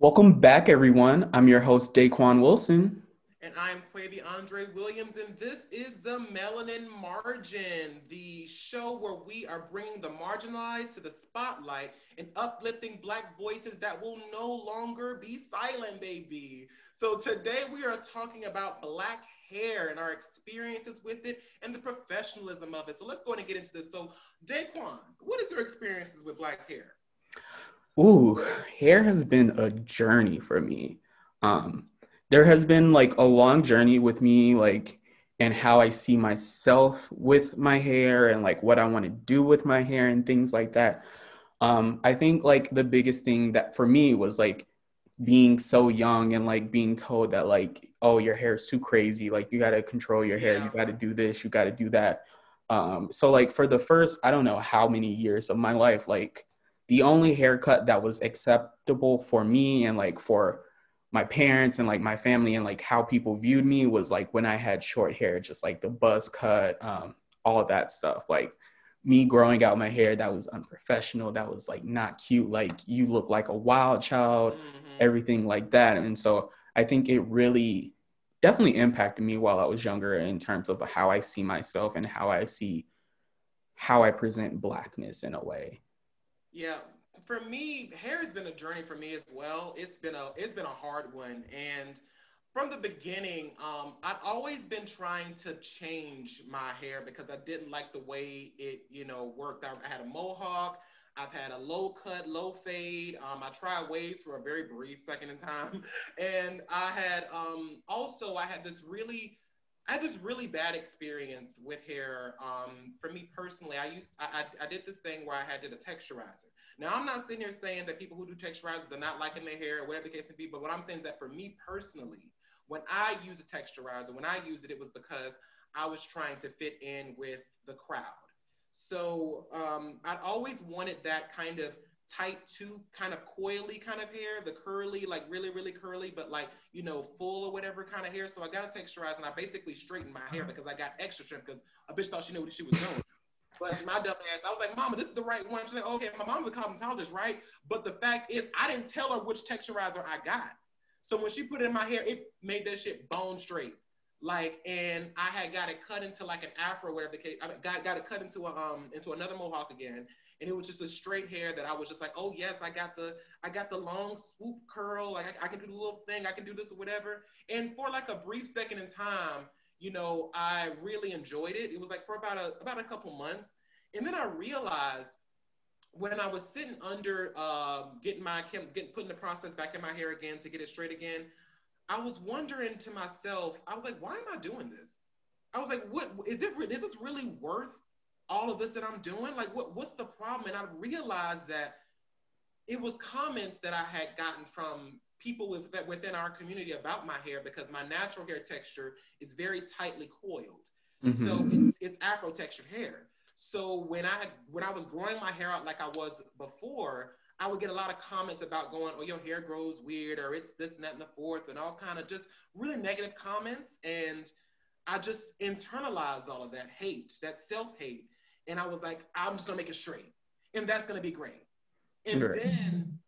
Welcome back, everyone. I'm your host, Daquon Wilson. And I'm Quaviondre Williams, and this is the Melanin Margin, the show where we are bringing the marginalized to the spotlight and uplifting Black voices that will no longer be silent, baby. So today we are talking about Black hair and our experiences with it and the professionalism of it. So let's go ahead and get into this. So, Daquon, what is your experiences with Black hair? Ooh, hair has been a journey for me. Um, there has been like a long journey with me, like, and how I see myself with my hair and like what I want to do with my hair and things like that. Um, I think like the biggest thing that for me was like being so young and like being told that like, oh, your hair is too crazy. Like you got to control your hair. Yeah. You got to do this. You got to do that. Um, so like for the first, I don't know how many years of my life, like the only haircut that was acceptable for me and like for my parents and like my family and like how people viewed me was like when I had short hair, just like the buzz cut, um, all of that stuff. Like me growing out my hair, that was unprofessional. That was like not cute. Like you look like a wild child, mm-hmm. everything like that. And so I think it really definitely impacted me while I was younger in terms of how I see myself and how I see how I present blackness in a way. Yeah, for me, hair has been a journey for me as well. It's been a it's been a hard one, and from the beginning, um, I've always been trying to change my hair because I didn't like the way it you know worked. I, I had a mohawk. I've had a low cut, low fade. Um, I tried waves for a very brief second in time, and I had um, also I had this really I had this really bad experience with hair. Um, for me personally, I used I, I, I, did this thing where I had did a texturizer. Now I'm not sitting here saying that people who do texturizers are not liking their hair or whatever the case may be, but what I'm saying is that for me personally, when I use a texturizer, when I used it, it was because I was trying to fit in with the crowd. So um, I always wanted that kind of tight two kind of coily kind of hair, the curly, like really, really curly, but like, you know, full or whatever kind of hair. So I got a texturizer and I basically straightened my hair because I got extra trim because a bitch thought she knew what she was doing. But my dumb ass, I was like, Mama, this is the right one. She's like, okay, my mom's a cosmetologist, right? But the fact is, I didn't tell her which texturizer I got. So when she put it in my hair, it made that shit bone straight. Like, and I had got it cut into like an afro, whatever the case. I got got it cut into a um into another mohawk again, and it was just a straight hair that I was just like, oh yes, I got the I got the long swoop curl, like I, I, can do the little thing, I can do this or whatever. And for like a brief second in time, you know, I really enjoyed it. It was like for about a about a couple months, and then I realized when I was sitting under um, getting my getting putting the process back in my hair again to get it straight again, I was wondering to myself, I was like, why am I doing this? I was like, what is it? Is this really worth all of this that I'm doing? Like, what, what's the problem? And I realized that it was comments that I had gotten from people with, that within our community about my hair because my natural hair texture is very tightly coiled. Mm-hmm. So it's, it's afro textured hair. So when I when I was growing my hair out like I was before, I would get a lot of comments about going, "Oh, your hair grows weird," or "It's this and that and the fourth, and all kind of just really negative comments. And I just internalized all of that hate, that self hate, and I was like, I'm just gonna make it straight, and that's gonna be great. And right. then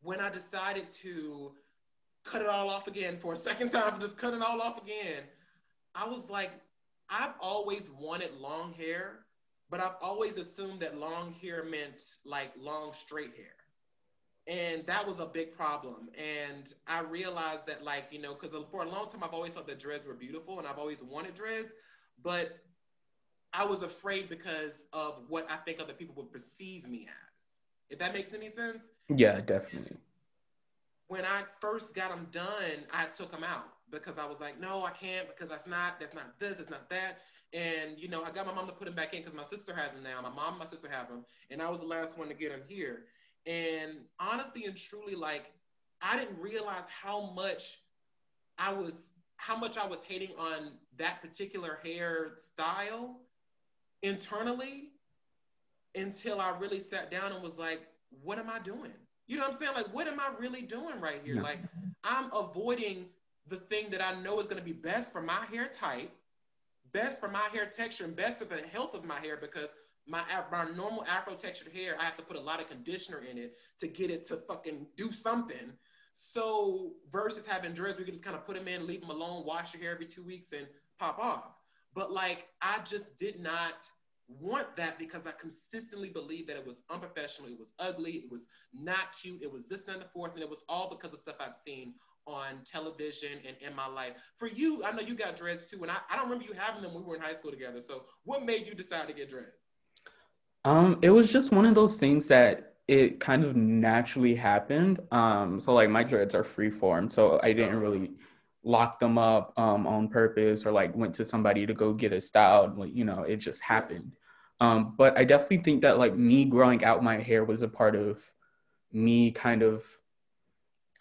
when I decided to cut it all off again for a second time, just cut it all off again, I was like, I've always wanted long hair, but I've always assumed that long hair meant like long straight hair. And that was a big problem. And I realized that, like, you know, because for a long time, I've always thought that dreads were beautiful and I've always wanted dreads. But I was afraid because of what I think other people would perceive me as. If that makes any sense? Yeah, definitely. When I first got them done, I took them out because I was like, no, I can't because that's not that's not this, it's not that. And you know, I got my mom to put them back in because my sister has them now. My mom and my sister have them, and I was the last one to get them here. And honestly and truly, like I didn't realize how much I was how much I was hating on that particular hair style internally until I really sat down and was like, what am I doing? You know what I'm saying? Like, what am I really doing right here? Like, I'm avoiding the thing that I know is going to be best for my hair type, best for my hair texture, and best for the health of my hair because my, my normal afro textured hair, I have to put a lot of conditioner in it to get it to fucking do something. So versus having dreads, we can just kind of put them in, leave them alone, wash your hair every two weeks, and pop off. But like, I just did not want that because I consistently believed that it was unprofessional, it was ugly, it was not cute, it was this and the fourth, and it was all because of stuff I've seen on television and in my life. For you, I know you got dreads too, and I, I don't remember you having them when we were in high school together. So what made you decide to get dreads? Um, it was just one of those things that it kind of naturally happened. Um, so like my dreads are free form, so I didn't really lock them up um, on purpose or like went to somebody to go get it styled. Like, you know, it just happened. Um, but I definitely think that like me growing out my hair was a part of me kind of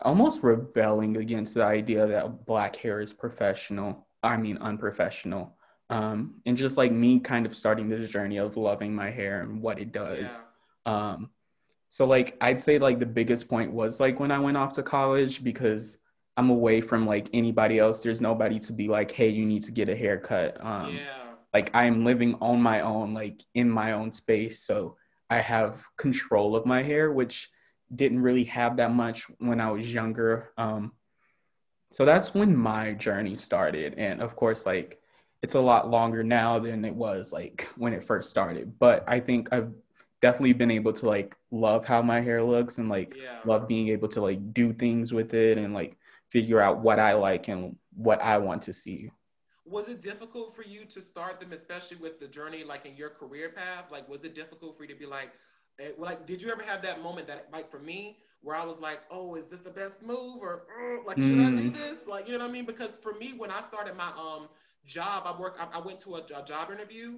almost rebelling against the idea that black hair is professional. I mean, unprofessional. Um, and just like me kind of starting this journey of loving my hair and what it does. Yeah. Um, so like I'd say like the biggest point was like when I went off to college because I'm away from like anybody else. There's nobody to be like, hey, you need to get a haircut. Um, yeah. Like I'm living on my own, like in my own space. So I have control of my hair, which didn't really have that much when I was younger. Um, so that's when my journey started. And of course, like it's a lot longer now than it was like when it first started. But I think I've definitely been able to like love how my hair looks and like yeah. love being able to like do things with it and like figure out what I like and what I want to see. Was it difficult for you to start them, especially with the journey, like in your career path? Like, was it difficult for you to be like, eh, like, did you ever have that moment that, like, for me, where I was like, oh, is this the best move, or mm, like, should mm. I do mm. this? Like, you know what I mean? Because for me, when I started my um job, I work, I, I went to a, a, job interview,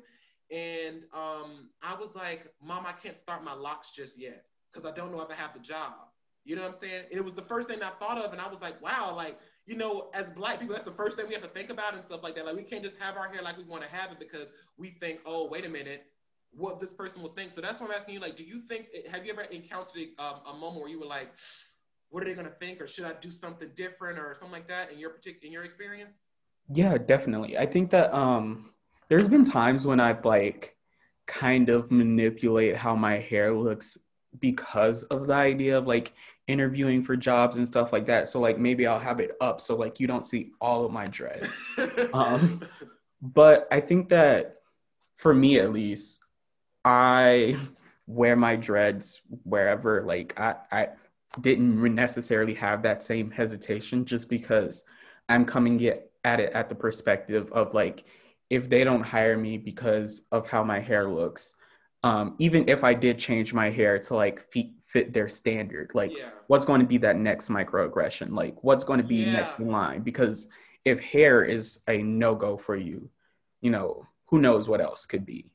and um, I was like, Mom, I can't start my locks just yet because I don't know if I have the job. You know what I'm saying? And it was the first thing I thought of, and I was like, wow, like, you know, as black people, that's the first thing we have to think about and stuff like that. Like, we can't just have our hair like we want to have it because we think, oh, wait a minute, what this person will think. So that's why I'm asking you, like, do you think, have you ever encountered a, um, a moment where you were like, what are they gonna think, or should I do something different, or something like that in your particular in your experience? Yeah, definitely. I think that um, there's been times when I've like kind of manipulate how my hair looks because of the idea of like interviewing for jobs and stuff like that. So like maybe I'll have it up so like you don't see all of my dreads. um, but I think that for me at least, I wear my dreads wherever. Like I, I didn't necessarily have that same hesitation just because I'm coming at it at the perspective of like if they don't hire me because of how my hair looks, um, even if I did change my hair to like fit, fit their standard, like yeah. what's going to be that next microaggression? Like what's going to be yeah. next in line? Because if hair is a no go for you, you know, who knows what else could be.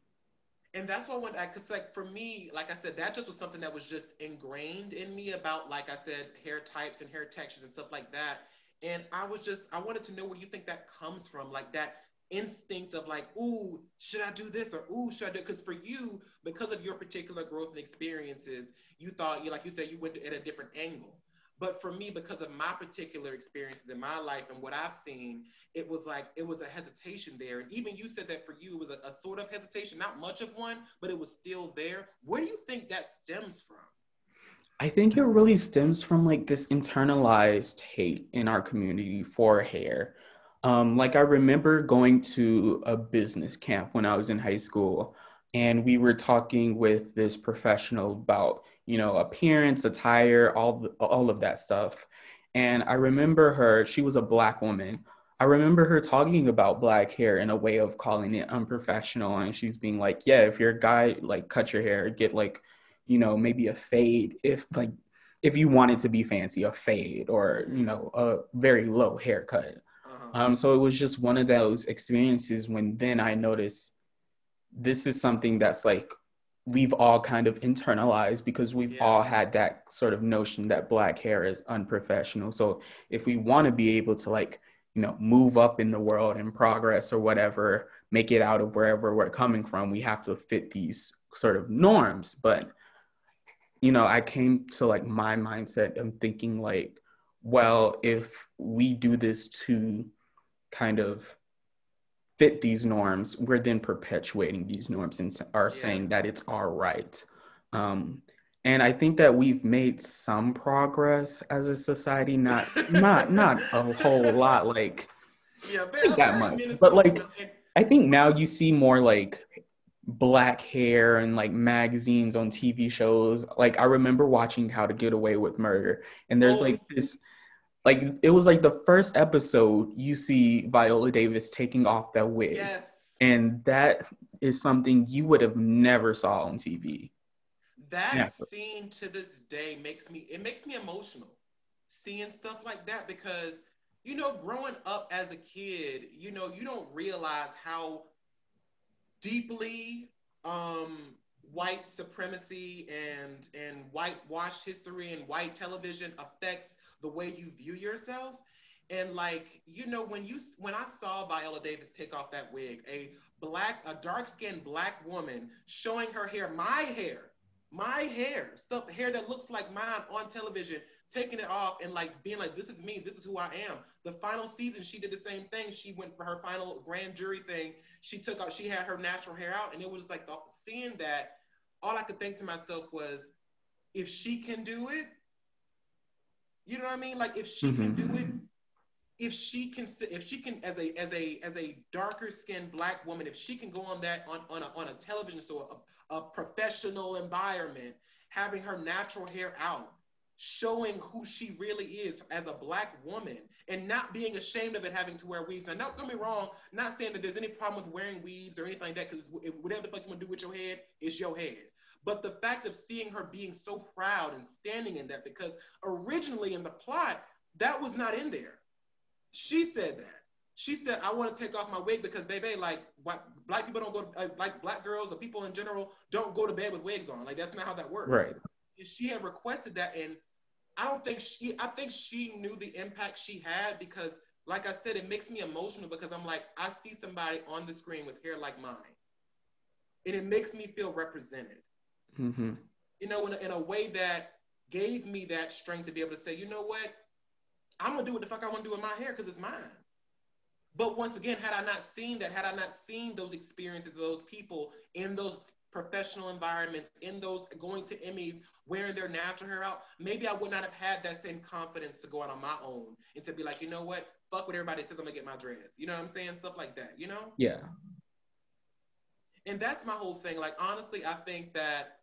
And that's what I want, because like for me, like I said, that just was something that was just ingrained in me about, like I said, hair types and hair textures and stuff like that. And I was just, I wanted to know where you think that comes from, like that instinct of like, ooh, should I do this or ooh, should I do? Because for you, because of your particular growth and experiences, you thought you like you said you went at a different angle. But for me, because of my particular experiences in my life and what I've seen, it was like it was a hesitation there. And even you said that for you, it was a, a sort of hesitation, not much of one, but it was still there. Where do you think that stems from? I think it really stems from like this internalized hate in our community for hair. Um, like I remember going to a business camp when I was in high school, and we were talking with this professional about you know appearance, attire, all all of that stuff. And I remember her; she was a black woman. I remember her talking about black hair in a way of calling it unprofessional, and she's being like, "Yeah, if you're a guy, like cut your hair, get like, you know, maybe a fade if like." If you wanted to be fancy, a fade or you know a very low haircut, um, so it was just one of those experiences when then I noticed this is something that's like we've all kind of internalized because we've yeah. all had that sort of notion that black hair is unprofessional. So if we want to be able to like, you know, move up in the world and progress or whatever, make it out of wherever we're coming from, we have to fit these sort of norms. But, you know, I came to like my mindset of thinking like, well, if we do this to kind of fit these norms, we're then perpetuating these norms and are saying that it's our right. Um, and I think that we've made some progress as a society. Not not not a whole lot, like yeah, that much, but like I think now you see more like black hair and like magazines on TV shows. Like I remember watching How to Get Away with Murder, and there's oh. like this like it was like the first episode you see Viola Davis taking off that wig. Yes. And that is something you would have never saw on TV. That never. scene to this day makes me it makes me emotional seeing stuff like that because you know growing up as a kid, you know, you don't realize how deeply um white supremacy and and whitewashed history and white television affects the way you view yourself. And like, you know, when you when I saw Viola Davis take off that wig, a black, a dark-skinned black woman showing her hair, my hair, my hair, stuff hair that looks like mine on television, taking it off and like being like, this is me, this is who I am. The final season, she did the same thing. She went for her final grand jury thing. She took out, she had her natural hair out, and it was just like seeing that. All I could think to myself was, if she can do it, you know what I mean? Like if she mm-hmm. can do it, if she can, if she can, as a as a as a darker skinned black woman, if she can go on that on on a, on a television so a, a professional environment, having her natural hair out, showing who she really is as a black woman and not being ashamed of it having to wear weaves. Now, don't get me wrong, not saying that there's any problem with wearing weaves or anything like that, because whatever the fuck you want to do with your head is your head. But the fact of seeing her being so proud and standing in that, because originally in the plot, that was not in there. She said that. She said, I want to take off my wig because, baby, like, what, black people don't go, to, like, black girls or people in general don't go to bed with wigs on. Like, that's not how that works. Right. She had requested that. And I don't think she, I think she knew the impact she had because, like I said, it makes me emotional because I'm like, I see somebody on the screen with hair like mine. And it makes me feel represented. Mm-hmm. You know, in a, in a way that gave me that strength to be able to say, you know what, I'm gonna do what the fuck I want to do with my hair because it's mine. But once again, had I not seen that, had I not seen those experiences of those people in those professional environments, in those going to Emmys, wearing their natural hair out, maybe I would not have had that same confidence to go out on my own and to be like, you know what, fuck what everybody says, I'm gonna get my dreads. You know what I'm saying? Stuff like that, you know? Yeah. And that's my whole thing. Like, honestly, I think that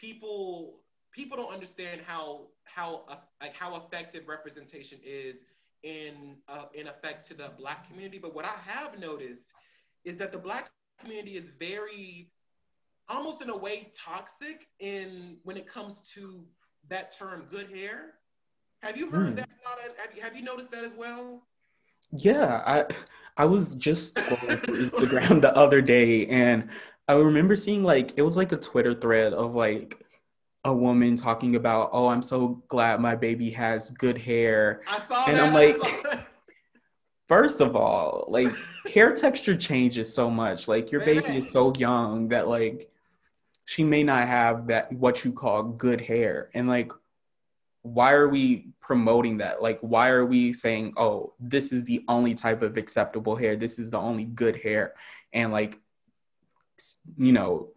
people people don't understand how how uh, like how effective representation is in uh, in effect to the black community. But what I have noticed is that the black community is very almost in a way toxic in when it comes to that term good hair. Have you heard mm. that? Have you, have you noticed that as well? Yeah, I I was just scrolling through Instagram the other day and I remember seeing like it was like a Twitter thread of like a woman talking about, "Oh, I'm so glad my baby has good hair," and that. I'm like, first of all, like hair texture changes so much. Like your baby is so young that like she may not have that what you call good hair, and like why are we promoting that? Like, why are we saying, oh, this is the only type of acceptable hair? This is the only good hair. And like, you know,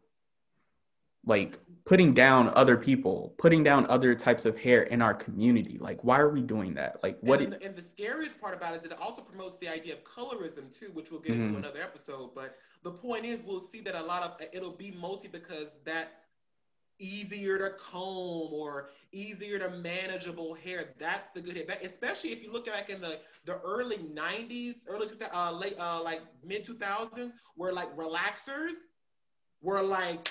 like putting down other people, putting down other types of hair in our community. Like, why are we doing that? Like, what? And, it, and the scariest part about it is it also promotes the idea of colorism too, which we'll get mm-hmm. into another episode. But the point is, we'll see that a lot of it'll be mostly because that easier to comb or easier to manageable hair. That's the good hair. That, especially if you look back in the, the early 90s, early uh, late uh, like mid 2000s, where like relaxers were like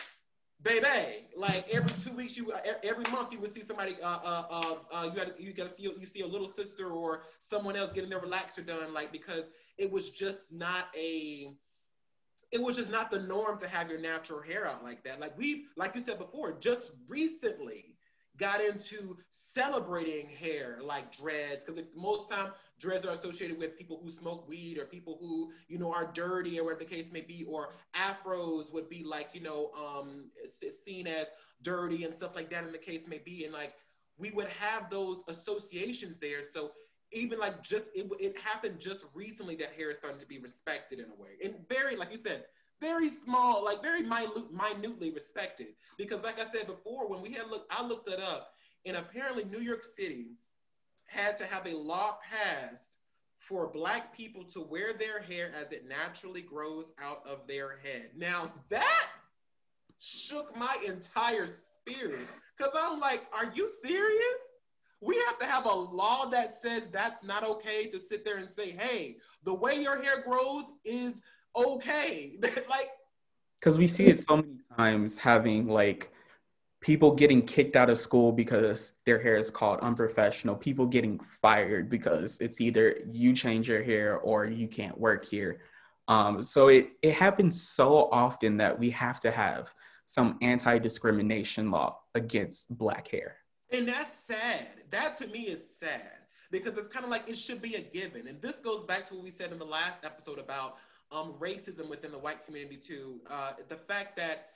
baby. Like every two weeks, you every month you would see somebody. Uh, uh, uh, uh you got you got to see you see a little sister or someone else getting their relaxer done. Like because it was just not a. It was just not the norm to have your natural hair out like that. Like we've, like you said before, just recently got into celebrating hair like dreads because most time dreads are associated with people who smoke weed or people who you know are dirty or whatever the case may be or afros would be like you know um, seen as dirty and stuff like that in the case may be. And like we would have those associations there. So even like just it, it happened just recently that hair is starting to be respected in a way. And very like you said very small, like very minute, minutely respected. Because, like I said before, when we had looked, I looked it up, and apparently New York City had to have a law passed for black people to wear their hair as it naturally grows out of their head. Now that shook my entire spirit because I'm like, are you serious? We have to have a law that says that's not okay to sit there and say, hey, the way your hair grows is okay. like, because we see it so many times having like people getting kicked out of school because their hair is called unprofessional, people getting fired because it's either you change your hair or you can't work here. Um, so it, it happens so often that we have to have some anti discrimination law against black hair. And that's sad. That to me is sad because it's kind of like it should be a given. And this goes back to what we said in the last episode about um, racism within the white community, too. Uh, the fact that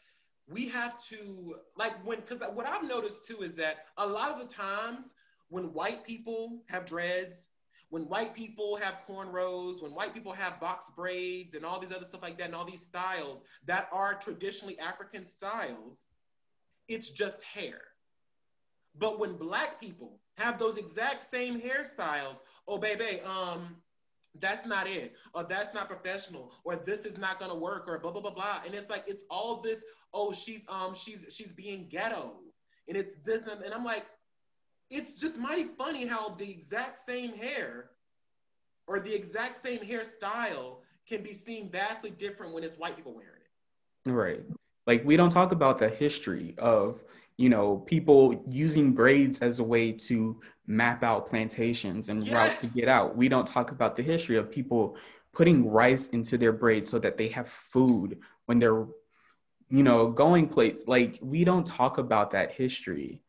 we have to like when because what I've noticed too is that a lot of the times when white people have dreads, when white people have cornrows, when white people have box braids and all these other stuff like that, and all these styles that are traditionally African styles, it's just hair. But when black people have those exact same hairstyles, oh baby, um, that's not it, or that's not professional, or this is not gonna work, or blah blah blah blah. And it's like it's all this oh, she's um she's she's being ghetto, and it's this and, and I'm like, it's just mighty funny how the exact same hair or the exact same hairstyle can be seen vastly different when it's white people wearing it. Right. Like we don't talk about the history of, you know, people using braids as a way to map out plantations and routes to get out. We don't talk about the history of people putting rice into their braids so that they have food when they're you know, going place. Like we don't talk about that history.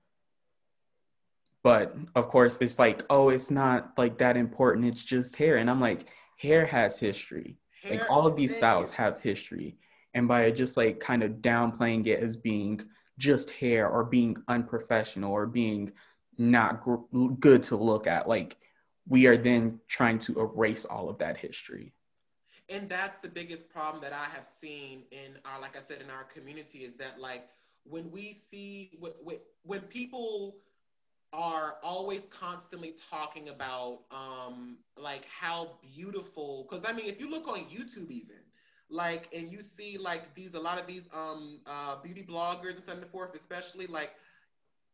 But of course, it's like, oh, it's not like that important. It's just hair. And I'm like, hair has history. Hair like all of these styles have history. And by just like kind of downplaying it as being just hair or being unprofessional or being not gr- good to look at, like we are then trying to erase all of that history. And that's the biggest problem that I have seen in our, like I said, in our community is that like when we see when people are always constantly talking about um like how beautiful because i mean if you look on youtube even like and you see like these a lot of these um uh beauty bloggers and so forth especially like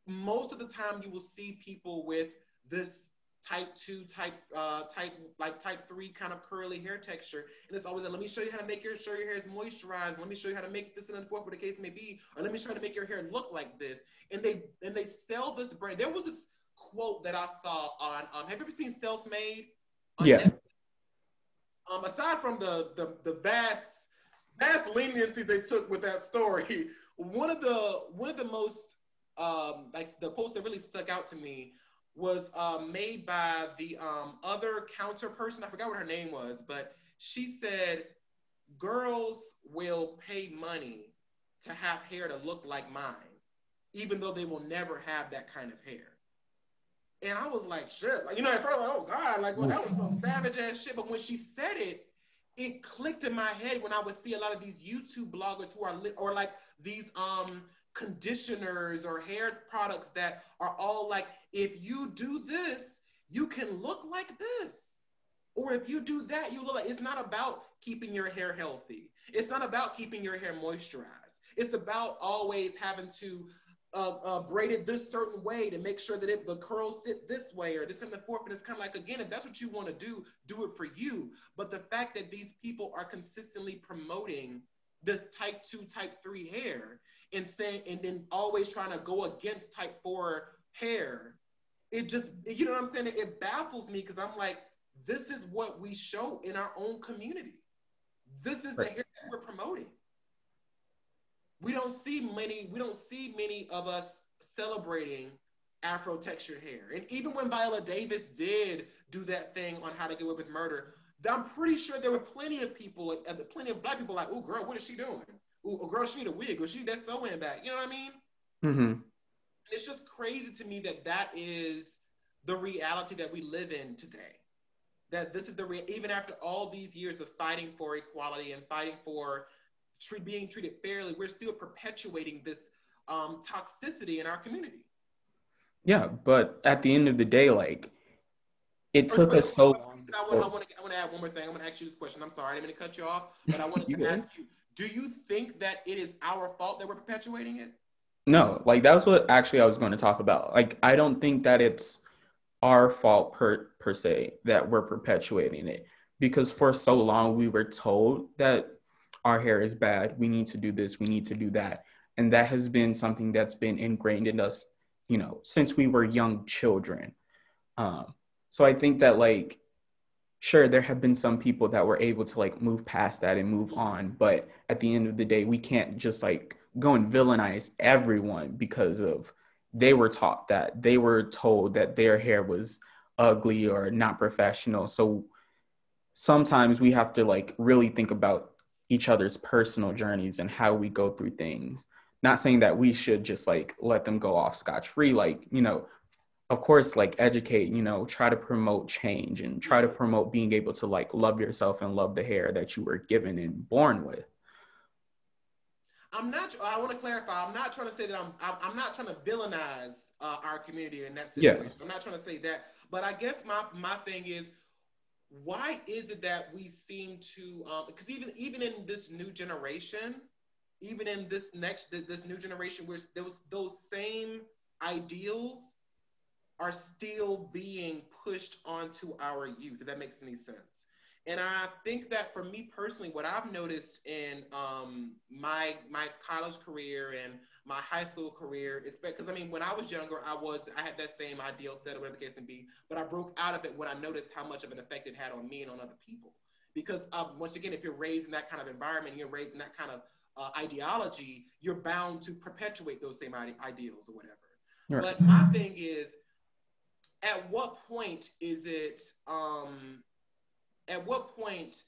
most of the time you will see people with this type two, type uh, type like type three kind of curly hair texture. And it's always like, let me show you how to make your sure your hair is moisturized. Let me show you how to make this and then forth, what the case may be, or let me show you how to make your hair look like this. And they and they sell this brand. There was this quote that I saw on. Um, have you ever seen Self Made? Yeah. Um, aside from the the the vast vast leniency they took with that story, one of the one of the most um, like the quotes that really stuck out to me was uh, made by the um, other counter person. I forgot what her name was, but she said, Girls will pay money to have hair to look like mine, even though they will never have that kind of hair. And I was like, shit. Like, you know, at first, like, oh God, like, well, that was some savage ass shit. But when she said it, it clicked in my head when I would see a lot of these YouTube bloggers who are, li- or like these um conditioners or hair products that are all like, if you do this, you can look like this. Or if you do that, you look like it's not about keeping your hair healthy. It's not about keeping your hair moisturized. It's about always having to uh, uh, braid it this certain way to make sure that if the curls sit this way or this and the fourth. And it's kind of like, again, if that's what you want to do, do it for you. But the fact that these people are consistently promoting this type two, type three hair and saying and then always trying to go against type four hair it just you know what i'm saying it, it baffles me because i'm like this is what we show in our own community this is the hair that we're promoting we don't see many we don't see many of us celebrating afro textured hair and even when viola davis did do that thing on how to get away with murder i'm pretty sure there were plenty of people plenty of black people like oh girl what is she doing Ooh, girl, she need a wig, or she that sewing back. You know what I mean? Mm-hmm. It's just crazy to me that that is the reality that we live in today. That this is the re- even after all these years of fighting for equality and fighting for treat, being treated fairly, we're still perpetuating this um, toxicity in our community. Yeah, but at the end of the day, like it took us so long. I want, I, want to, I want to add one more thing. I'm going to ask you this question. I'm sorry, I didn't mean to cut you off, but I wanted to ask you: Do you think that it is our fault that we're perpetuating it? No, like that's what actually I was going to talk about. Like I don't think that it's our fault per per se that we're perpetuating it because for so long we were told that our hair is bad, we need to do this, we need to do that. And that has been something that's been ingrained in us, you know, since we were young children. Um, so I think that like sure there have been some people that were able to like move past that and move on, but at the end of the day we can't just like go and villainize everyone because of they were taught that they were told that their hair was ugly or not professional. So sometimes we have to like really think about each other's personal journeys and how we go through things. Not saying that we should just like let them go off scotch free, like, you know, of course like educate you know try to promote change and try to promote being able to like love yourself and love the hair that you were given and born with i'm not i want to clarify i'm not trying to say that i'm i'm not trying to villainize uh, our community in that situation yeah. i'm not trying to say that but i guess my my thing is why is it that we seem to because um, even even in this new generation even in this next this new generation where those those same ideals are still being pushed onto our youth, if that makes any sense. And I think that for me personally, what I've noticed in um, my my college career and my high school career is because I mean, when I was younger, I was I had that same ideal set, or whatever the case may be, but I broke out of it when I noticed how much of an effect it had on me and on other people. Because um, once again, if you're raised in that kind of environment, you're raised in that kind of uh, ideology, you're bound to perpetuate those same ide- ideals or whatever. Right. But my thing is, at what point is it um, at what point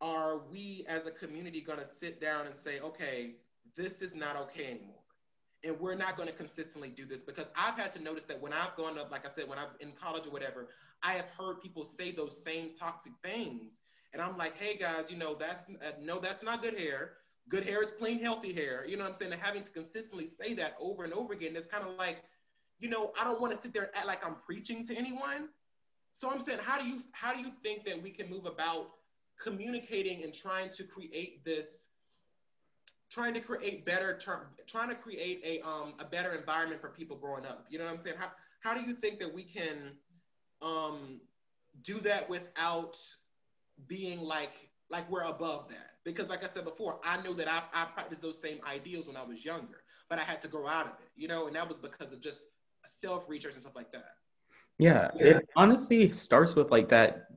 are we as a community going to sit down and say okay this is not okay anymore and we're not going to consistently do this because i've had to notice that when i've gone up like i said when i'm in college or whatever i have heard people say those same toxic things. And i'm like hey guys you know that's uh, no that's not good hair. Good hair is clean healthy hair. You know what i'm saying? And having to consistently say that over and over again it's kind of like you know, I don't want to sit there and act like I'm preaching to anyone. So I'm saying, how do you how do you think that we can move about communicating and trying to create this, trying to create better term, trying to create a um a better environment for people growing up? You know what I'm saying? How how do you think that we can um do that without being like like we're above that? Because like I said before, I know that I, I practiced those same ideals when I was younger, but I had to grow out of it, you know, and that was because of just self research and stuff like that. Yeah, it honestly starts with like that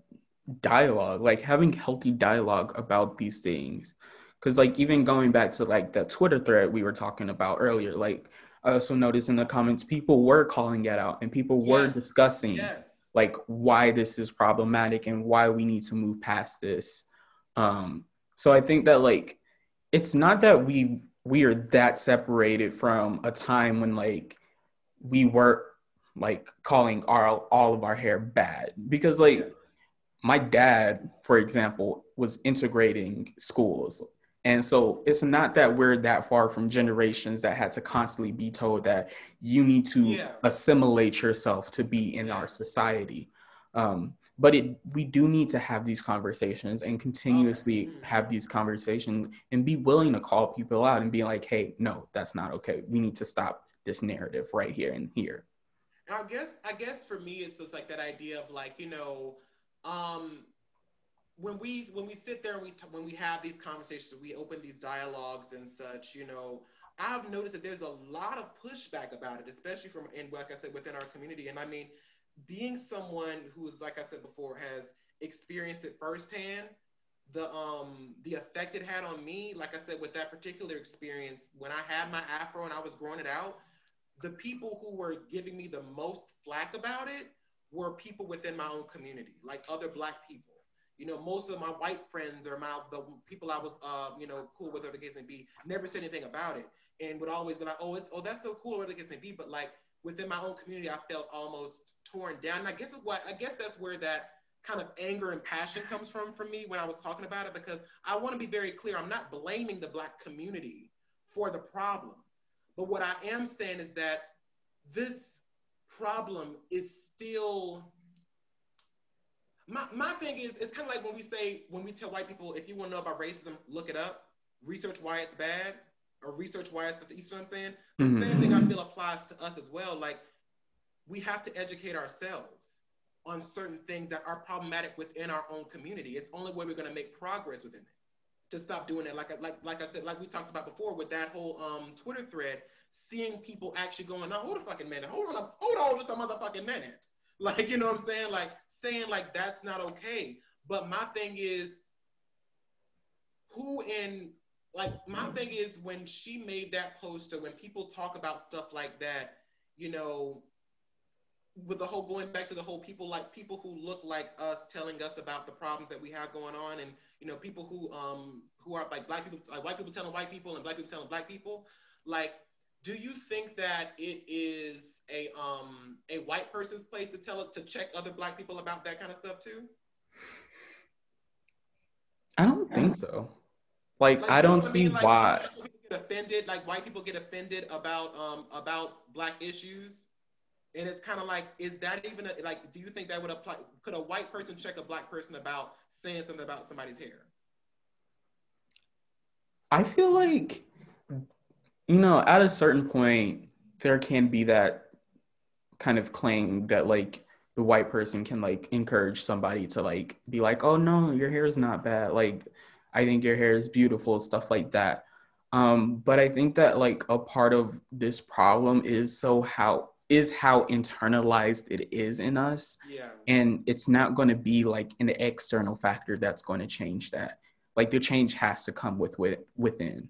dialogue, like having healthy dialogue about these things. Cause like even going back to like the Twitter thread we were talking about earlier, like I also noticed in the comments people were calling it out and people yes. were discussing yes. like why this is problematic and why we need to move past this. Um, so I think that like it's not that we we are that separated from a time when like we were like calling our all of our hair bad because like my dad for example was integrating schools and so it's not that we're that far from generations that had to constantly be told that you need to yeah. assimilate yourself to be in our society um, but it we do need to have these conversations and continuously okay. have these conversations and be willing to call people out and be like hey no that's not okay we need to stop this narrative right here and here. I guess I guess for me it's just like that idea of like you know um, when we when we sit there and we t- when we have these conversations we open these dialogues and such you know I've noticed that there's a lot of pushback about it especially from in like I said within our community and I mean being someone who is like I said before has experienced it firsthand the um the effect it had on me like I said with that particular experience when I had my afro and I was growing it out the people who were giving me the most flack about it were people within my own community, like other black people. You know, most of my white friends or my the people I was uh, you know, cool with or the case may be, never said anything about it. And would always be like, oh, it's oh, that's so cool, or the case may be. But like within my own community, I felt almost torn down. And I guess what I guess that's where that kind of anger and passion comes from for me when I was talking about it because I want to be very clear. I'm not blaming the black community for the problem. But what I am saying is that this problem is still my, my thing is it's kind of like when we say when we tell white people if you want to know about racism look it up. Research why it's bad or research why it's the you know what i'm saying? The mm-hmm. same thing i feel applies to us as well like we have to educate ourselves on certain things that are problematic within our own community. It's only way we're going to make progress within it to stop doing it like like like i said like we talked about before with that whole um twitter thread seeing people actually going now hold a fucking minute. Hold on hold on just a motherfucking minute like you know what i'm saying like saying like that's not okay. But my thing is, who in like my thing is when she made that poster, when people talk about stuff like that, you know, with the whole going back to the whole people like people who look like us telling us about the problems that we have going on and you know people who um who are like black people like white people telling white people and black people telling black people like do you think that it is a um a white person's place to tell it to check other black people about that kind of stuff too? I don't think so. Like, like I don't see mean? like, why. Get offended, like white people get offended about um about black issues, and it's kind of like, is that even a, like? Do you think that would apply? Could a white person check a black person about saying something about somebody's hair? I feel like, you know, at a certain point, there can be that kind of claim that like the white person can like encourage somebody to like be like, oh no, your hair is not bad. Like, I think your hair is beautiful, stuff like that. Um, but I think that like a part of this problem is so how is how internalized it is in us. Yeah. And it's not going to be like an external factor that's going to change that. Like the change has to come with, with within.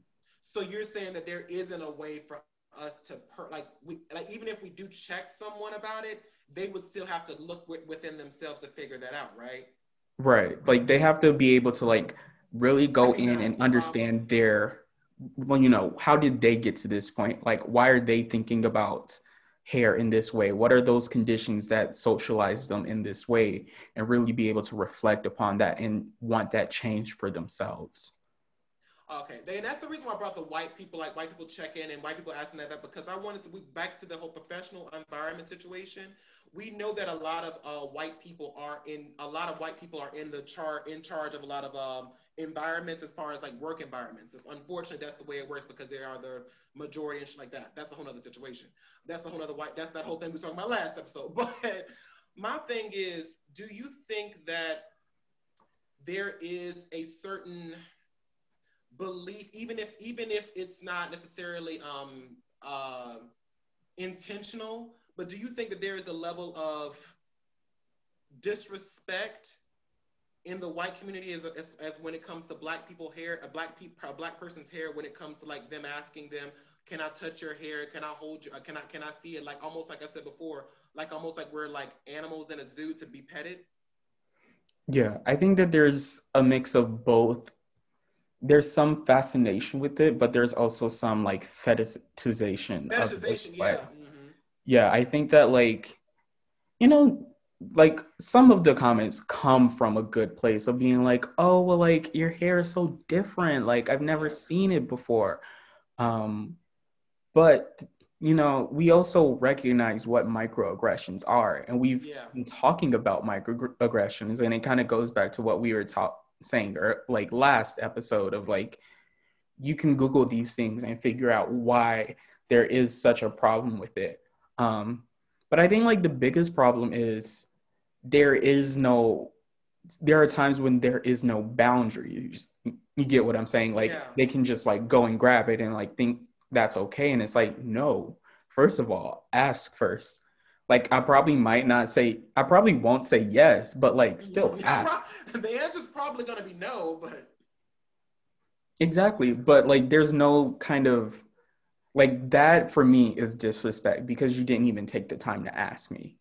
So you're saying that there isn't a way for us to per, like we like even if we do check someone about it, they would still have to look w- within themselves to figure that out, right? Right. Like they have to be able to like really go in and understand their well, you know, how did they get to this point? Like why are they thinking about hair in this way? What are those conditions that socialize them in this way? And really be able to reflect upon that and want that change for themselves. Okay, and that's the reason why I brought the white people, like white people check in and white people asking that, that because I wanted to back to the whole professional environment situation. We know that a lot of uh, white people are in a lot of white people are in the char in charge of a lot of um, environments as far as like work environments. Unfortunately, that's the way it works because they are the majority and shit like that. That's a whole other situation. That's a whole other white. That's that whole thing we talked about last episode. But my thing is, do you think that there is a certain belief, even if even if it's not necessarily um, uh, intentional, but do you think that there is a level of disrespect in the white community as, as, as when it comes to black people hair, a black pe- a black person's hair, when it comes to like them asking them, can I touch your hair? Can I hold you? Can I can I see it? Like almost like I said before, like almost like we're like animals in a zoo to be petted. Yeah, I think that there's a mix of both there's some fascination with it, but there's also some like fetishization. Fetishization, yeah. Mm-hmm. Yeah, I think that like, you know, like some of the comments come from a good place of being like, oh well, like your hair is so different. Like I've never seen it before. Um, but you know, we also recognize what microaggressions are, and we've yeah. been talking about microaggressions, and it kind of goes back to what we were taught saying or like last episode of like you can google these things and figure out why there is such a problem with it. Um but i think like the biggest problem is there is no there are times when there is no boundaries. You, you get what i'm saying? Like yeah. they can just like go and grab it and like think that's okay. And it's like no. First of all ask first. Like I probably might not say I probably won't say yes, but like still ask. the answer is probably gonna be no, but exactly. But like there's no kind of like that for me is disrespect because you didn't even take the time to ask me.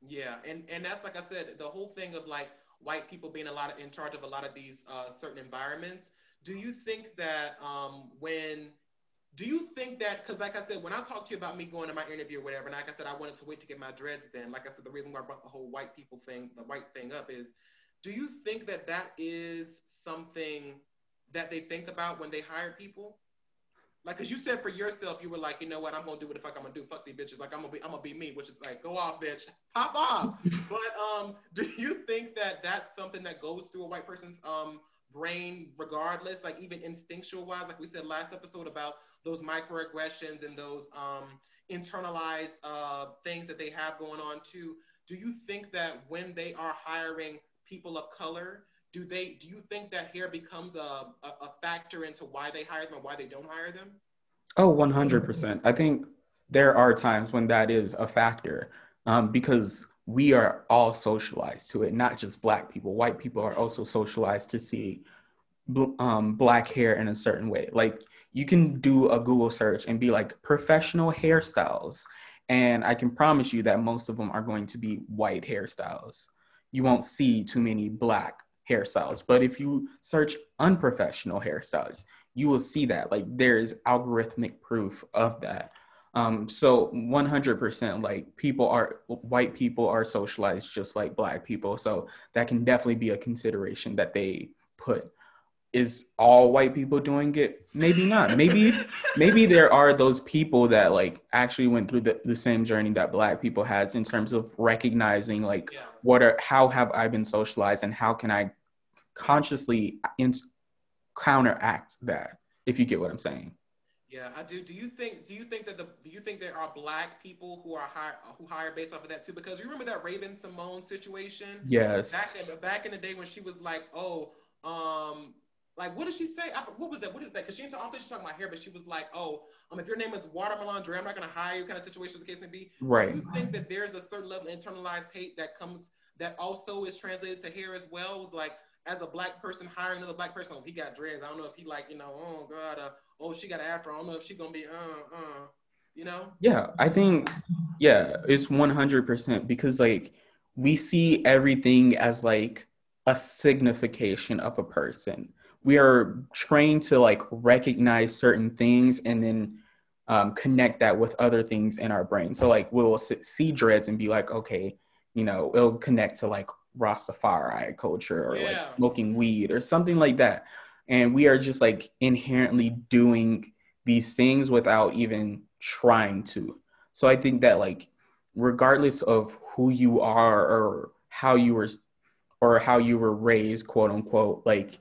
Yeah, and and that's like I said, the whole thing of like white people being a lot of in charge of a lot of these uh, certain environments. Do you think that um, when do you think that because like i said when i talked to you about me going to my interview or whatever and like i said i wanted to wait to get my dreads then like i said the reason why i brought the whole white people thing the white thing up is do you think that that is something that they think about when they hire people like, cause you said for yourself, you were like, you know what, I'm gonna do what the fuck I'm gonna do. Fuck these bitches. Like, I'm gonna be, I'm gonna be me, which is like, go off, bitch, pop off. but um, do you think that that's something that goes through a white person's um brain, regardless, like even instinctual wise, like we said last episode about those microaggressions and those um internalized uh things that they have going on too. Do you think that when they are hiring people of color, do they do you think that hair becomes a, a, a factor into why they hire them and why they don't hire them? Oh 100% i think there are times when that is a factor um, because we are all socialized to it not just black people. White people are also socialized to see um, black hair in a certain way. Like you can do a google search and be like professional hairstyles and i can promise you that most of them are going to be white hairstyles you won't see too many black hairstyles. But if you search unprofessional hairstyles, you will see that. Like there is algorithmic proof of that. Um, so 100% like people are white people are socialized just like black people. So that can definitely be a consideration that they put. Is all white people doing it? Maybe not. Maybe maybe there are those people that like actually went through the, the same journey that black people has in terms of recognizing like yeah. What are how have I been socialized and how can I consciously in, counteract that if you get what i'm saying? Yeah i do. Do you think do you think that the do you think there are black people who are hire who hire based off of that too? Because you remember that Raven-Symoné situation? Yes. Back in, back in the day when she was like oh um like what did she say? I, what was that? What is that? Because she didn't talk, she's talking about hair but she was like oh um if your name is Watermelondrea, i'm not going to hire you kind of situation the case may be right do you think that there's a certain level of internalized hate that comes that also is translated to hair as well it was like as a black person hiring another black person, oh, he got dreads. I don't know if he like, you know, oh god, uh, oh she got an afro. I don't know if she gonna be, uh, uh, you know. Yeah, I think, yeah, it's one hundred percent because like we see everything as like a signification of a person. We are trained to like recognize certain things and then um, connect that with other things in our brain. So like we'll see dreads and be like, okay, you know, it'll connect to like Rastafari culture or yeah. like smoking weed or something like that. And we are just like inherently doing these things without even trying to. So I think that like regardless of who you are or how you were or how you were raised, quote unquote, like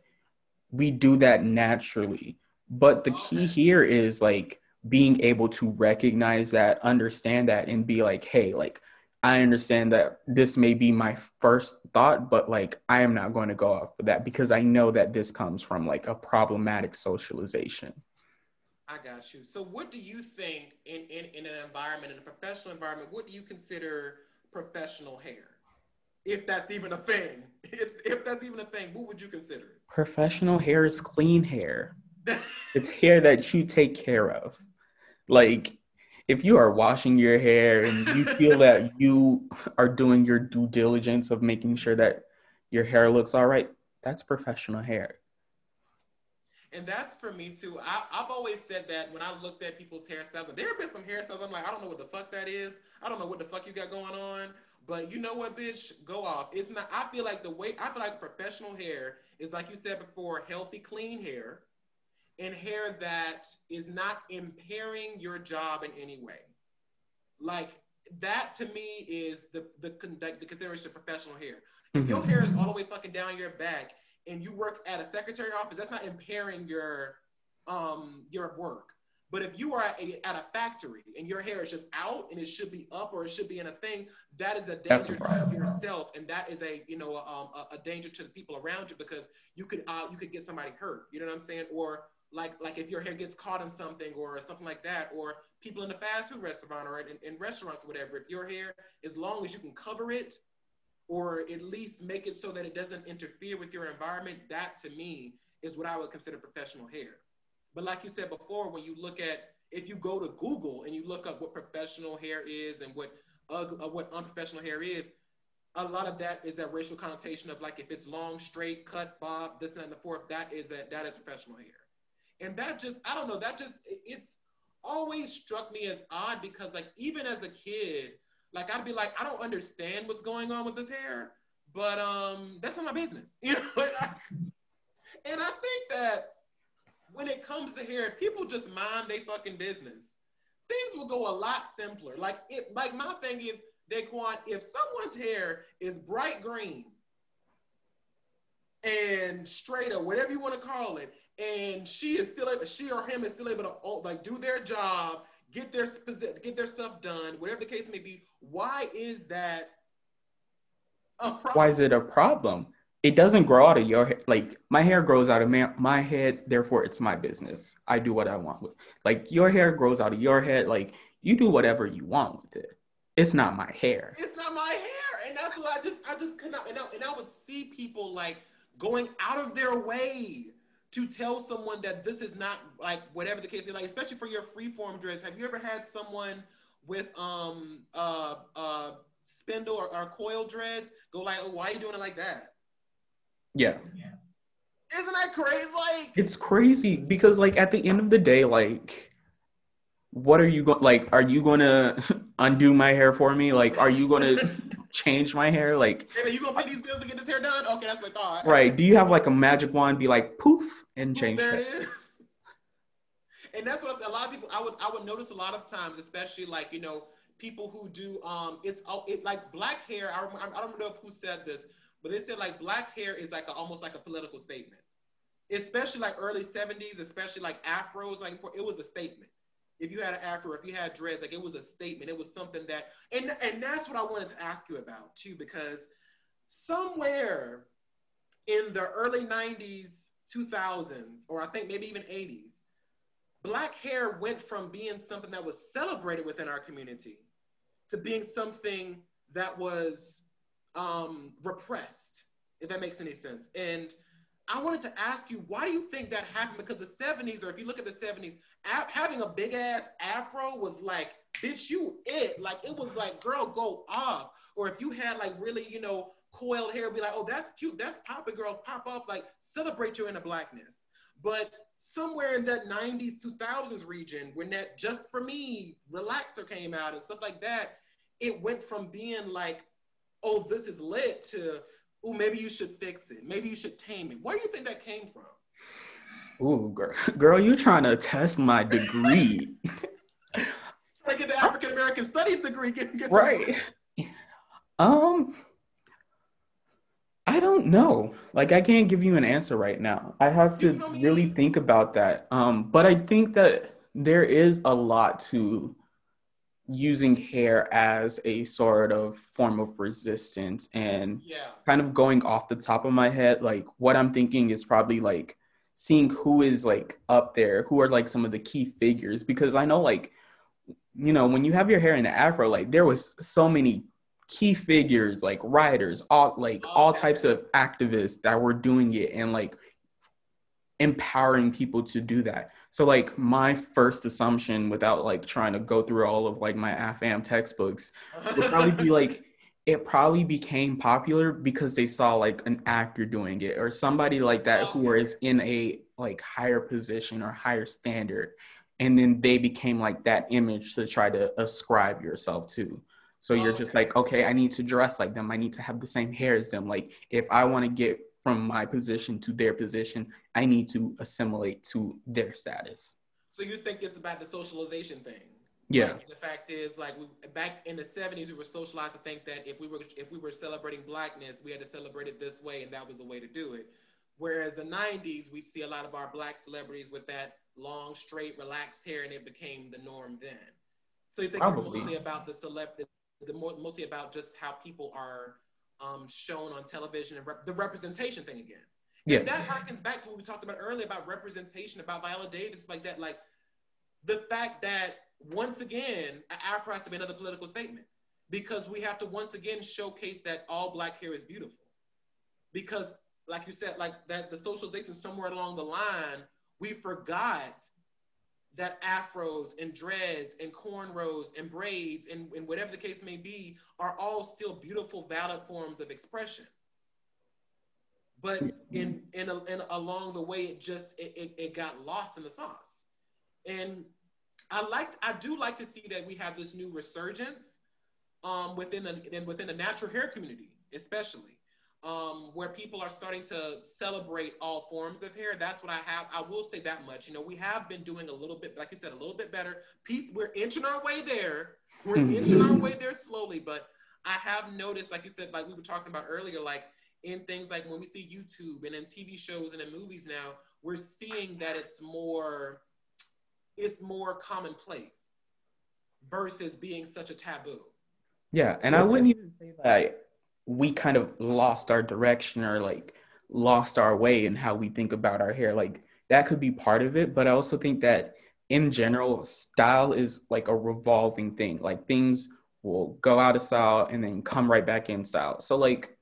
we do that naturally. But the key here is like being able to recognize that, understand that, and be like, hey, like I understand that this may be my first thought, but like I am not going to go off of that because I know that this comes from like a problematic socialization. I got you. So what do you think in, in, in an environment, in a professional environment, what do you consider professional hair? If that's even a thing. If, if that's even a thing, what would you consider? Professional hair is clean hair. it's hair that you take care of. Like if you are washing your hair and you feel that you are doing your due diligence of making sure that your hair looks all right, that's professional hair. And that's for me too. I, have always said that when I looked at people's hairstyles, and there have been some hairstyles, I'm like, I don't know what the fuck that is. I don't know what the fuck you got going on. But you know what, bitch? Go off. It's not, I feel like the way, I feel like professional hair is like you said before, healthy, clean hair and hair that is not impairing your job in any way. Like that to me is the the, the consideration of professional hair. If your hair is all the way fucking down your back and you work at a secretary office, that's not impairing your um your work. But if you are at a, at a factory and your hair is just out and it should be up or it should be in a thing, that is a danger a to yourself, and that is a you know um, a, a, danger to the people around you because you could uh, you could get somebody hurt. You know what I'm saying? Or like like if your hair gets caught in something or something like that, or people in the fast food restaurant or in, in restaurants or whatever, if your hair, as long as you can cover it, or at least make it so that it doesn't interfere with your environment, that to me is what I would consider professional hair. But like you said before, when you look at if you go to Google and you look up what professional hair is and what uh, what unprofessional hair is, a lot of that is that racial connotation of like if it's long, straight, cut, bob, this and, the fourth, that is that that is professional hair and that just I don't know that just it's always struck me as odd because like even as a kid, like I'd be like, I don't understand what's going on with this hair, but um, that's not my business, you know. and I think that when it comes to hair, people just mind their fucking business. Things will go a lot simpler. Like it, like my thing is, Daquon, if someone's hair is bright green and straight up, whatever you want to call it, and she is still able, she or him is still able to oh, like do their job, get their get their stuff done, whatever the case may be. Why is that a problem? Why is it a problem? It doesn't grow out of your head. Like my hair grows out of my, my head, therefore it's my business. I do what I want with. Like your hair grows out of your head. Like you do whatever you want with it. It's not my hair. It's not my hair, and that's what I just I just could not. And I, and I would see people like going out of their way to tell someone that this is not like whatever the case is like especially for your freeform dreads. Have you ever had someone with um uh uh spindle or, or coil dreads go like oh why are you doing it like that? Yeah. Isn't that crazy? Like it's crazy because like at the end of the day like what are you going like are you going to undo my hair for me? Like are you going to change my hair? Like, hey, you gonna pay these bills to get this hair done? Okay, that's what I thought. Right. Do you have like a magic wand? Be like poof and change. There it is. and that's what I'm saying. A lot of people, I would, I would notice a lot of times, especially like you know people who do, um, it's oh, it like black hair. I, I don't know who said this, but they said like black hair is like a, almost like a political statement, especially like early '70s, especially like afros. Like it was a statement if you had an afro, if you had dreads, like it was a statement. It was something that, and and that's what I wanted to ask you about too, because somewhere in the early '90s, 2000s, or I think maybe even '80s, black hair went from being something that was celebrated within our community to being something that was um, repressed, if that makes any sense. And I wanted to ask you, why do you think that happened? Because the 70s, or if you look at the 70s, having a big ass afro was like, bitch, you it. Like it was like, girl, go off. Or if you had like really, you know, coiled hair, be like, oh, that's cute, that's popping, girl, pop off. Like celebrate your inner blackness. But somewhere in that 90s, 2000s region, when that just for me relaxer came out and stuff like that, it went from being like, oh, this is lit to, oh, maybe you should fix it. Maybe you should tame it. Where do you think that came from? Ooh, girl, girl, you trying to test my degree? trying to get the African American Studies degree, get, get right? Um, I don't know. Like, I can't give you an answer right now. I have to really think about that. Um, but I think that there is a lot to using hair as a sort of form of resistance and yeah. kind of going off the top of my head like what i'm thinking is probably like seeing who is like up there, who are like some of the key figures. Because I know like, you know, when you have your hair in the afro, like there was so many key figures, like writers, all like all oh, types of activists that were doing it and like empowering people to do that. So like my first assumption without like trying to go through all of like my AFAM textbooks would probably be like it probably became popular because they saw like an actor doing it or somebody like that who oh. is in a like higher position or higher standard. And then they became like that image to try to ascribe yourself to. So you're just like okay i need to dress like them. I need to have the same hair as them. Like if i want to get from my position to their position i need to assimilate to their status. So you think it's about the socialization thing yeah. Like, the fact is, like we, back in the '70s, we were socialized to think that if we were if we were celebrating blackness, we had to celebrate it this way, and that was the way to do it. Whereas the '90s, we see a lot of our black celebrities with that long, straight, relaxed hair, and it became the norm then. So you think Probably. it's mostly about the celebrity, the more, mostly about just how people are um, shown on television and rep- the representation thing again. Yeah. And that harkens back to what we talked about earlier about representation, about Viola Davis, like that, like the fact that once again, Afro has to be another political statement because we have to once again showcase that all black hair is beautiful. Because, like you said, like that the socialization somewhere along the line, we forgot that afros and dreads and cornrows and braids and, and whatever the case may be are all still beautiful, valid forms of expression. But mm-hmm. in in, a, in along the way, it just it, it, it got lost in the sauce. And I like I do like to see that we have this new resurgence um, within the within the natural hair community, especially um, where people are starting to celebrate all forms of hair. That's what I have. I will say that much. You know, we have been doing a little bit, like you said, a little bit better. Peace. We're inching our way there. We're inching our way there slowly, but I have noticed, like you said, like we were talking about earlier, like in things like when we see YouTube and in TV shows and in movies now, we're seeing that it's more, it's more commonplace versus being such a taboo. Yeah, and I wouldn't even say that we kind of lost our direction or like lost our way in how we think about our hair. Like that could be part of it, but I also think that in general, style is like a revolving thing. Like things will go out of style and then come right back in style. So like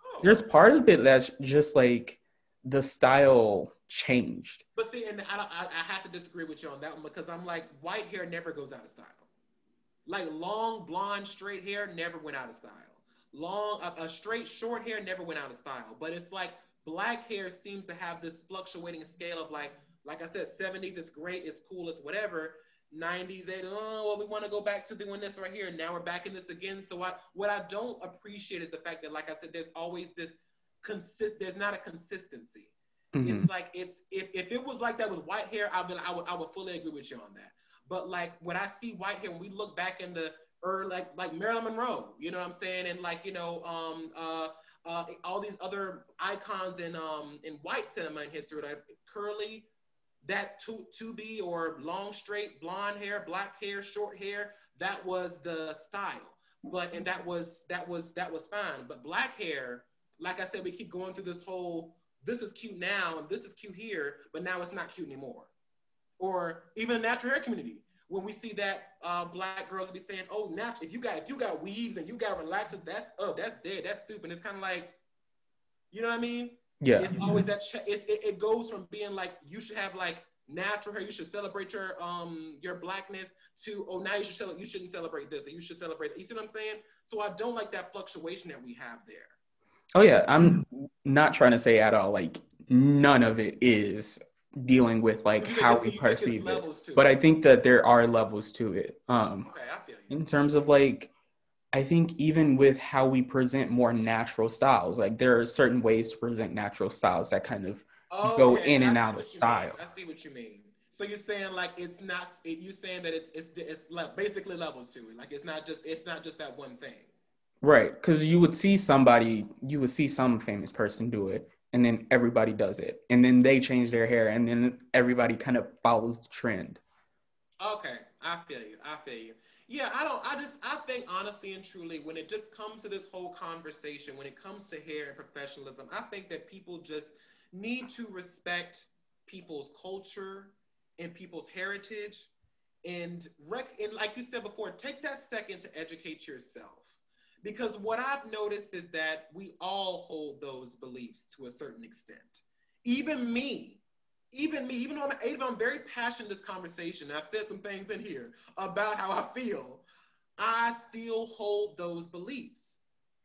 oh. there's part of it that's just like the style changed. But see, and I, I, I have to disagree with you on that one because I'm like, white hair never goes out of style. Like long blonde straight hair never went out of style long, a, a straight short hair never went out of style. But it's like black hair seems to have this fluctuating scale of like, like I said, 70s, it's great, it's cool, it's whatever. 90s, they oh well, we want to go back to doing this right here. and Now we're back in this again. So I, what I don't appreciate is the fact that, like I said, there's always this consist. There's not a consistency. Mm-hmm. It's like it's if, if it was like that with white hair, I would I would I would fully agree with you on that. But like when I see white hair, when we look back in the or like like Marilyn Monroe, you know what I'm saying, and like you know um, uh, uh, all these other icons in um, in white cinema in history, like curly, that to two B or long straight blonde hair, black hair, short hair, that was the style. But and that was that was that was fine. But black hair, like I said, we keep going through this whole this is cute now and this is cute here, but now it's not cute anymore. Or even the natural hair community when we see that uh, black girls be saying, "Oh, natural. If you got if you got weaves and you got relaxers, that's oh, that's dead. That's stupid." It's kind of like, you know what I mean? Yeah. It's always that. Ch- it, it goes from being like you should have like natural hair, you should celebrate your um your blackness, to oh now you should cel- you shouldn't celebrate this, or you should celebrate. That. You see what I'm saying? So I don't like that fluctuation that we have there. Oh yeah, I'm not trying to say at all like none of it is dealing with like how we perceive it. But I think that there are levels to it. Um, okay, I feel you. In terms of like, I think even with how we present more natural styles, like there are certain ways to present natural styles that kind of go in and out of style. I see what you mean. So you're saying like it's not. You're saying that it's it's it's basically levels to it. Like it's not just it's not just that one thing. Right, because you would see somebody, you would see some famous person do it, and then everybody does it and then they change their hair and then everybody kind of follows the trend. Okay i feel you i feel you. Yeah i don't i just i think honestly and truly when it just comes to this whole conversation when it comes to hair and professionalism i think that people just need to respect people's culture and people's heritage and rec- and like you said before take that second to educate yourself because what I've noticed is that we all hold those beliefs to a certain extent. Even me, even me, even though I'm, even though I'm very passionate this conversation, I've said some things in here about how I feel, I still hold those beliefs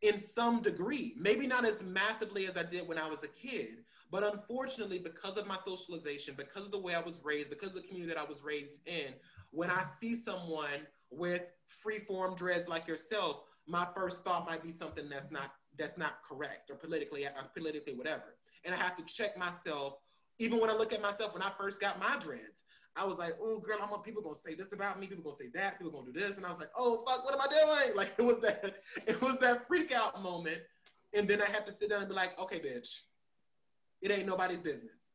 in some degree. Maybe not as massively as I did when I was a kid, but unfortunately, because of my socialization, because of the way I was raised, because of the community that I was raised in, when I see someone with free-form dreads like yourself, my first thought might be something that's not that's not correct or politically or politically whatever. And I have to check myself. Even when I look at myself when I first got my dreads, I was like, oh girl, I'm people gonna say this about me, people gonna say that, people gonna do this. And I was like, oh fuck, what am I doing? Like it was that it was that freak out moment. And then I have to sit down and be like, okay, bitch, it ain't nobody's business.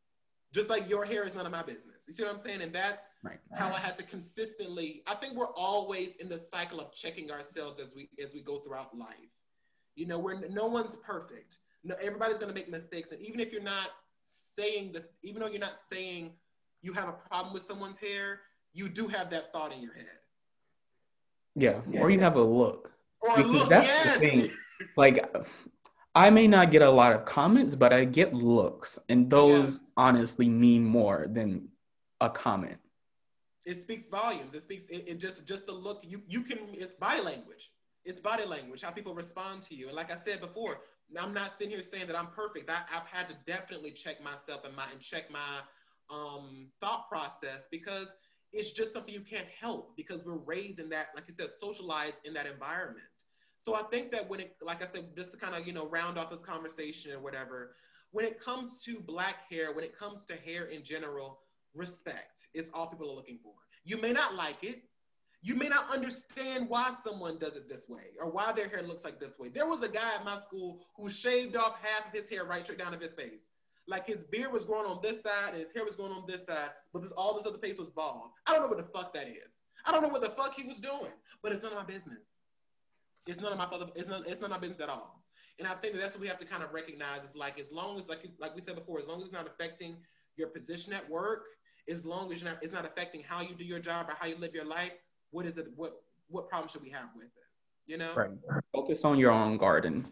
Just like your hair is none of my business. You see what I'm saying? And that's right. how I had to consistently. I think we're always in the cycle of checking ourselves as we as we go throughout life. You know, we're no one's perfect. No, everybody's going to make mistakes, and even if you're not saying that, even though you're not saying you have a problem with someone's hair, you do have that thought in your head. Yeah, yeah. or you have a look. Or because look, that's yes. the thing. Like I may not get a lot of comments, but I get looks, and those yeah. honestly mean more than a comment. It speaks volumes. It speaks. It, it, just just the look. You you can. It's body language. It's body language. How people respond to you. And like I said before, I'm not sitting here saying that I'm perfect. I, have had to definitely check myself and my and check my um, thought process because it's just something you can't help because we're raised in that, like I said, socialized in that environment. So I think that when it, like I said, just to kind of, you know, round off this conversation or whatever, when it comes to black hair, when it comes to hair in general, respect is all people are looking for. You may not like it. You may not understand why someone does it this way or why their hair looks like this way. There was a guy at my school who shaved off half of his hair right straight down to his face. Like his beard was growing on this side and his hair was going on this side, but this all this other face was bald. I don't know what the fuck that is. I don't know what the fuck he was doing, but it's none of my business. It's none of my father. It's none. It's none of my business at all. And I think that that's what we have to kind of recognize. Is like as long as like like we said before, as long as it's not affecting your position at work, as long as not, it's not affecting how you do your job or how you live your life, what is it? What what problem should we have with it? You know, right. Focus on your own garden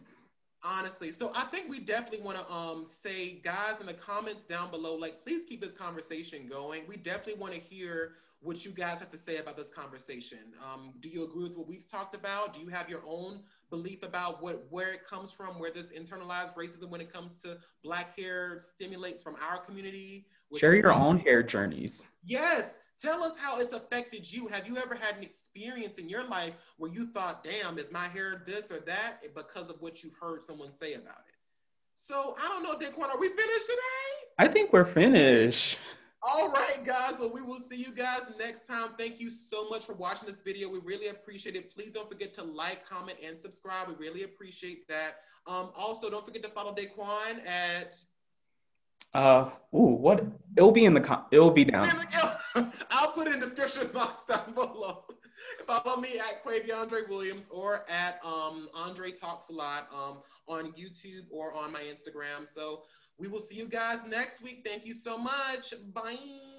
honestly so i think we definitely want to um say guys in the comments down below like please keep this conversation going we definitely want to hear what you guys have to say about this conversation um, do you agree with what we've talked about do you have your own belief about what where it comes from where this internalized racism when it comes to black hair stimulates from our community share your own hair journeys yes Tell us how it's affected you. Have you ever had an experience in your life where you thought, damn, is my hair this or that because of what you've heard someone say about it? So I don't know, Daquon, are we finished today? I think we're finished. All right, guys. Well, we will see you guys next time. Thank you so much for watching this video. We really appreciate it. Please don't forget to like, comment, and subscribe. We really appreciate that. Um, also, don't forget to follow Daquon at uh, ooh, what? It'll be in the com- it'll be down. I'll put it in the description box down below. Follow me at Quaviondre Williams or at um, Andre Talks a Lot um, on YouTube or on my Instagram. So we will see you guys next week. Thank you so much. Bye.